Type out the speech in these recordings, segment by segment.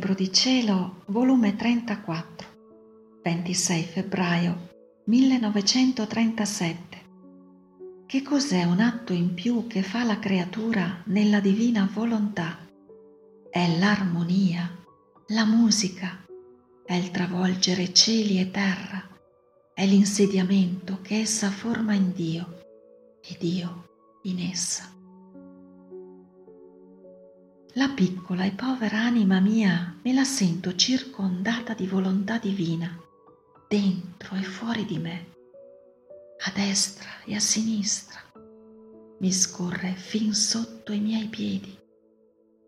Libro di Cielo, volume 34, 26 febbraio 1937. Che cos'è un atto in più che fa la creatura nella divina volontà? È l'armonia, la musica, è il travolgere cieli e terra, è l'insediamento che essa forma in Dio e Dio in essa. La piccola e povera anima mia me la sento circondata di volontà divina, dentro e fuori di me, a destra e a sinistra. Mi scorre fin sotto i miei piedi,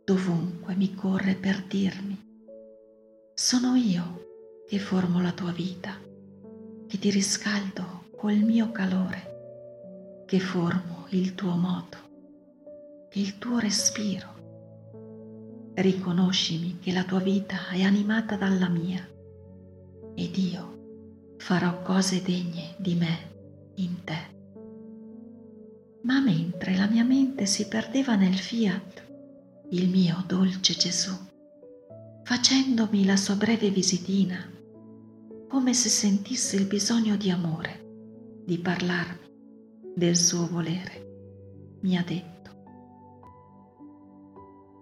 dovunque mi corre per dirmi, sono io che formo la tua vita, che ti riscaldo col mio calore, che formo il tuo moto, il tuo respiro riconoscimi che la tua vita è animata dalla mia ed io farò cose degne di me in te. Ma mentre la mia mente si perdeva nel fiat, il mio dolce Gesù, facendomi la sua breve visitina, come se sentisse il bisogno di amore, di parlarmi del suo volere, mi ha detto,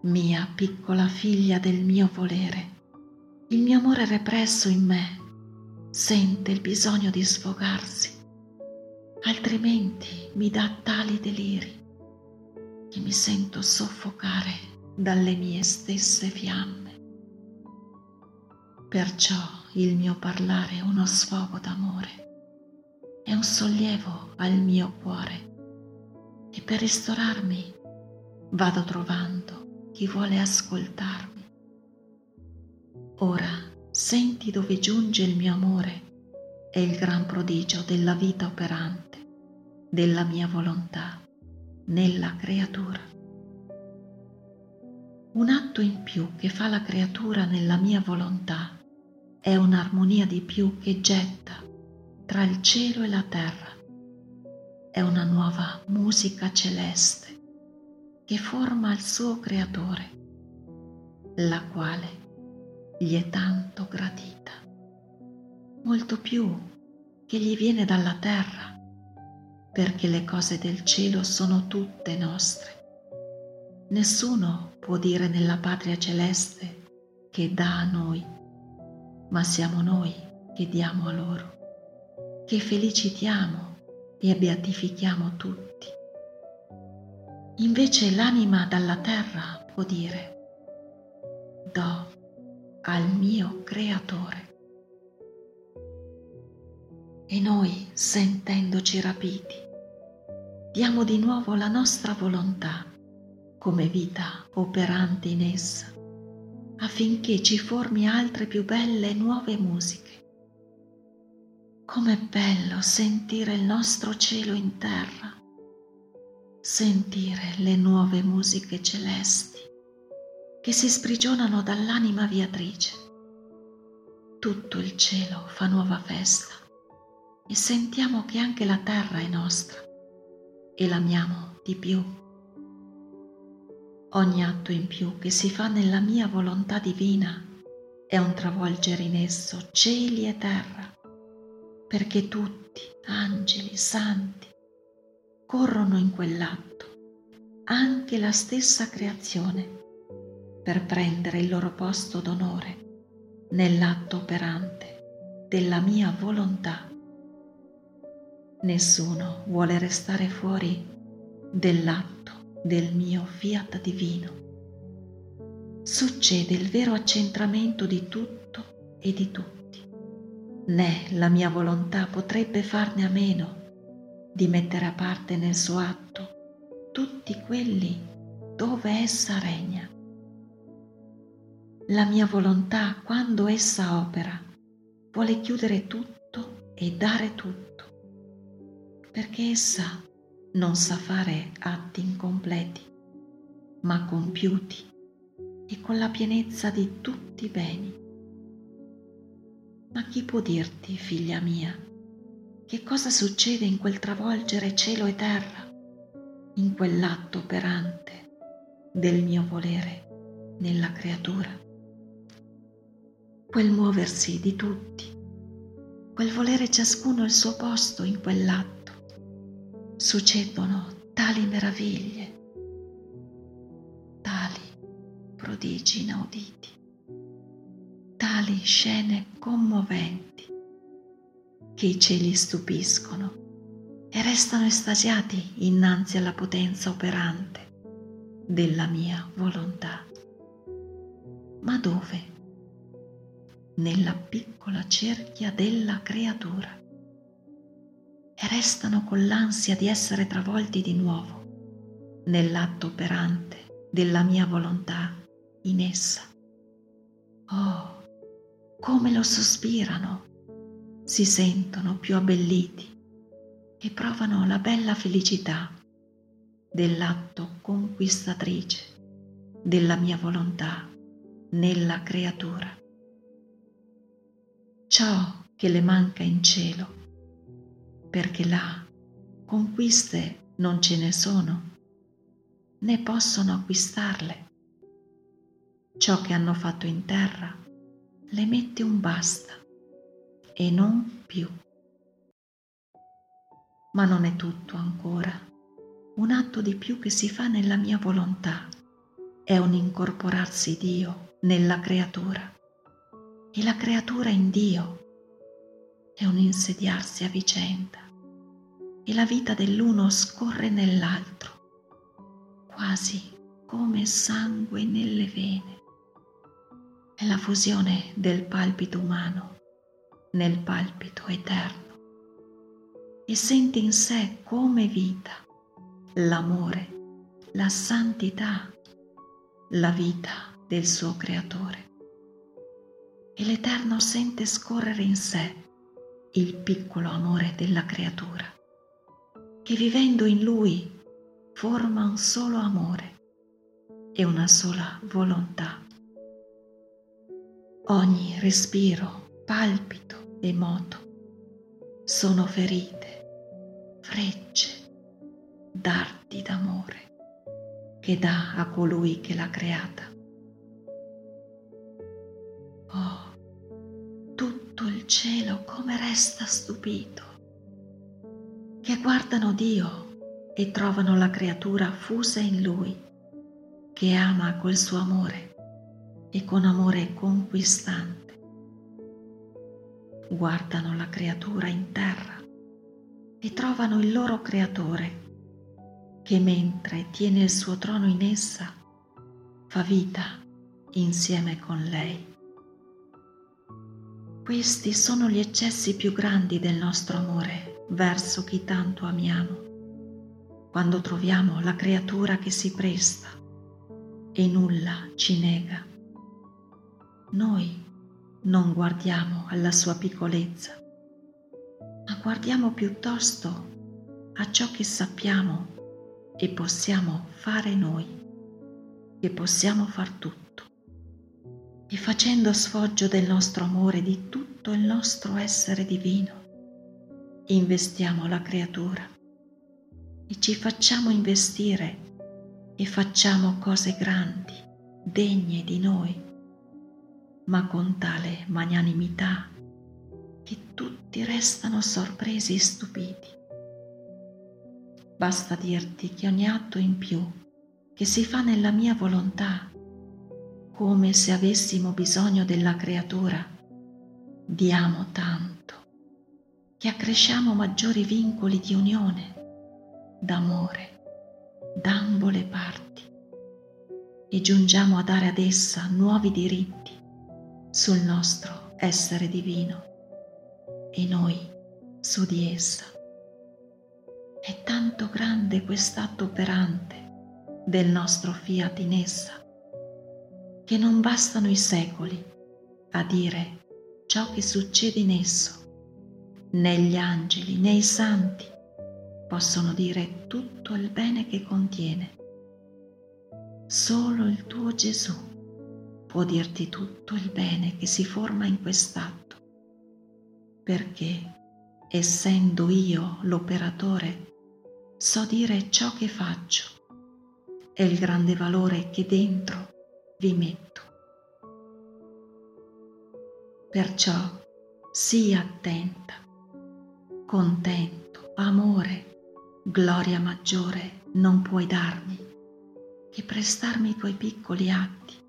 mia piccola figlia del mio volere, il mio amore represso in me sente il bisogno di sfogarsi, altrimenti mi dà tali deliri che mi sento soffocare dalle mie stesse fiamme. Perciò il mio parlare è uno sfogo d'amore, è un sollievo al mio cuore e per ristorarmi vado trovando chi vuole ascoltarmi. Ora senti dove giunge il mio amore e il gran prodigio della vita operante, della mia volontà nella creatura. Un atto in più che fa la creatura nella mia volontà è un'armonia di più che getta tra il cielo e la terra. È una nuova musica celeste che forma il suo creatore, la quale gli è tanto gradita, molto più che gli viene dalla terra, perché le cose del cielo sono tutte nostre. Nessuno può dire nella patria celeste che dà a noi, ma siamo noi che diamo a loro, che felicitiamo e beatifichiamo tutti Invece l'anima dalla terra può dire, do al mio creatore. E noi, sentendoci rapiti, diamo di nuovo la nostra volontà come vita operante in essa, affinché ci formi altre più belle e nuove musiche. Com'è bello sentire il nostro cielo in terra sentire le nuove musiche celesti che si sprigionano dall'anima viatrice. Tutto il cielo fa nuova festa e sentiamo che anche la terra è nostra e l'amiamo di più. Ogni atto in più che si fa nella mia volontà divina è un travolgere in esso cieli e terra, perché tutti, angeli, santi, corrono in quell'atto, anche la stessa creazione, per prendere il loro posto d'onore nell'atto operante della mia volontà. Nessuno vuole restare fuori dell'atto del mio fiat divino. Succede il vero accentramento di tutto e di tutti, né la mia volontà potrebbe farne a meno di mettere a parte nel suo atto tutti quelli dove essa regna. La mia volontà, quando essa opera, vuole chiudere tutto e dare tutto, perché essa non sa fare atti incompleti, ma compiuti e con la pienezza di tutti i beni. Ma chi può dirti, figlia mia, che cosa succede in quel travolgere cielo e terra, in quell'atto operante del mio volere nella creatura. quel muoversi di tutti, quel volere ciascuno il suo posto in quell'atto, succedono tali meraviglie, tali prodigi inauditi, tali scene commoventi che i cieli stupiscono e restano estasiati innanzi alla potenza operante della mia volontà. Ma dove? Nella piccola cerchia della creatura e restano con l'ansia di essere travolti di nuovo nell'atto operante della mia volontà in essa. Oh, come lo sospirano, si sentono più abbelliti e provano la bella felicità dell'atto conquistatrice della mia volontà nella creatura. Ciò che le manca in cielo, perché là conquiste non ce ne sono, né possono acquistarle. Ciò che hanno fatto in terra le mette un basta e non più. Ma non è tutto ancora. Un atto di più che si fa nella mia volontà è un incorporarsi Dio nella creatura e la creatura in Dio è un insediarsi a vicenda e la vita dell'uno scorre nell'altro, quasi come sangue nelle vene. È la fusione del palpito umano nel palpito eterno e sente in sé come vita l'amore, la santità, la vita del suo creatore. E l'Eterno sente scorrere in sé il piccolo amore della creatura, che vivendo in lui forma un solo amore e una sola volontà. Ogni respiro, palpito e moto sono ferite, frecce, dardi d'amore che dà a colui che l'ha creata. Oh, tutto il cielo come resta stupito, che guardano Dio e trovano la creatura fusa in Lui, che ama col suo amore e con amore conquistante. Guardano la creatura in terra e trovano il loro creatore che mentre tiene il suo trono in essa fa vita insieme con lei. Questi sono gli eccessi più grandi del nostro amore verso chi tanto amiamo, quando troviamo la creatura che si presta e nulla ci nega noi non guardiamo alla sua piccolezza, ma guardiamo piuttosto a ciò che sappiamo e possiamo fare noi, che possiamo far tutto. E facendo sfoggio del nostro amore di tutto il nostro essere divino, investiamo la creatura e ci facciamo investire e facciamo cose grandi, degne di noi ma con tale magnanimità che tutti restano sorpresi e stupiti. Basta dirti che ogni atto in più che si fa nella mia volontà, come se avessimo bisogno della creatura, diamo tanto, che accresciamo maggiori vincoli di unione, d'amore, d'ambo le parti, e giungiamo a dare ad essa nuovi diritti sul nostro essere divino e noi su di essa. È tanto grande quest'atto operante del nostro fiat in essa che non bastano i secoli a dire ciò che succede in esso, né gli angeli né i santi possono dire tutto il bene che contiene. Solo il tuo Gesù può dirti tutto il bene che si forma in quest'atto, perché essendo io l'operatore, so dire ciò che faccio e il grande valore che dentro vi metto. Perciò sii attenta, contento, amore, gloria maggiore non puoi darmi che prestarmi i tuoi piccoli atti,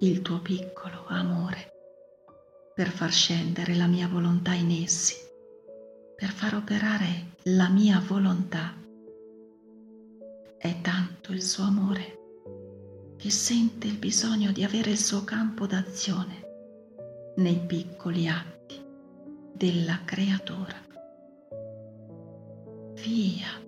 il tuo piccolo amore, per far scendere la mia volontà in essi, per far operare la mia volontà. È tanto il suo amore che sente il bisogno di avere il suo campo d'azione nei piccoli atti della creatura. Via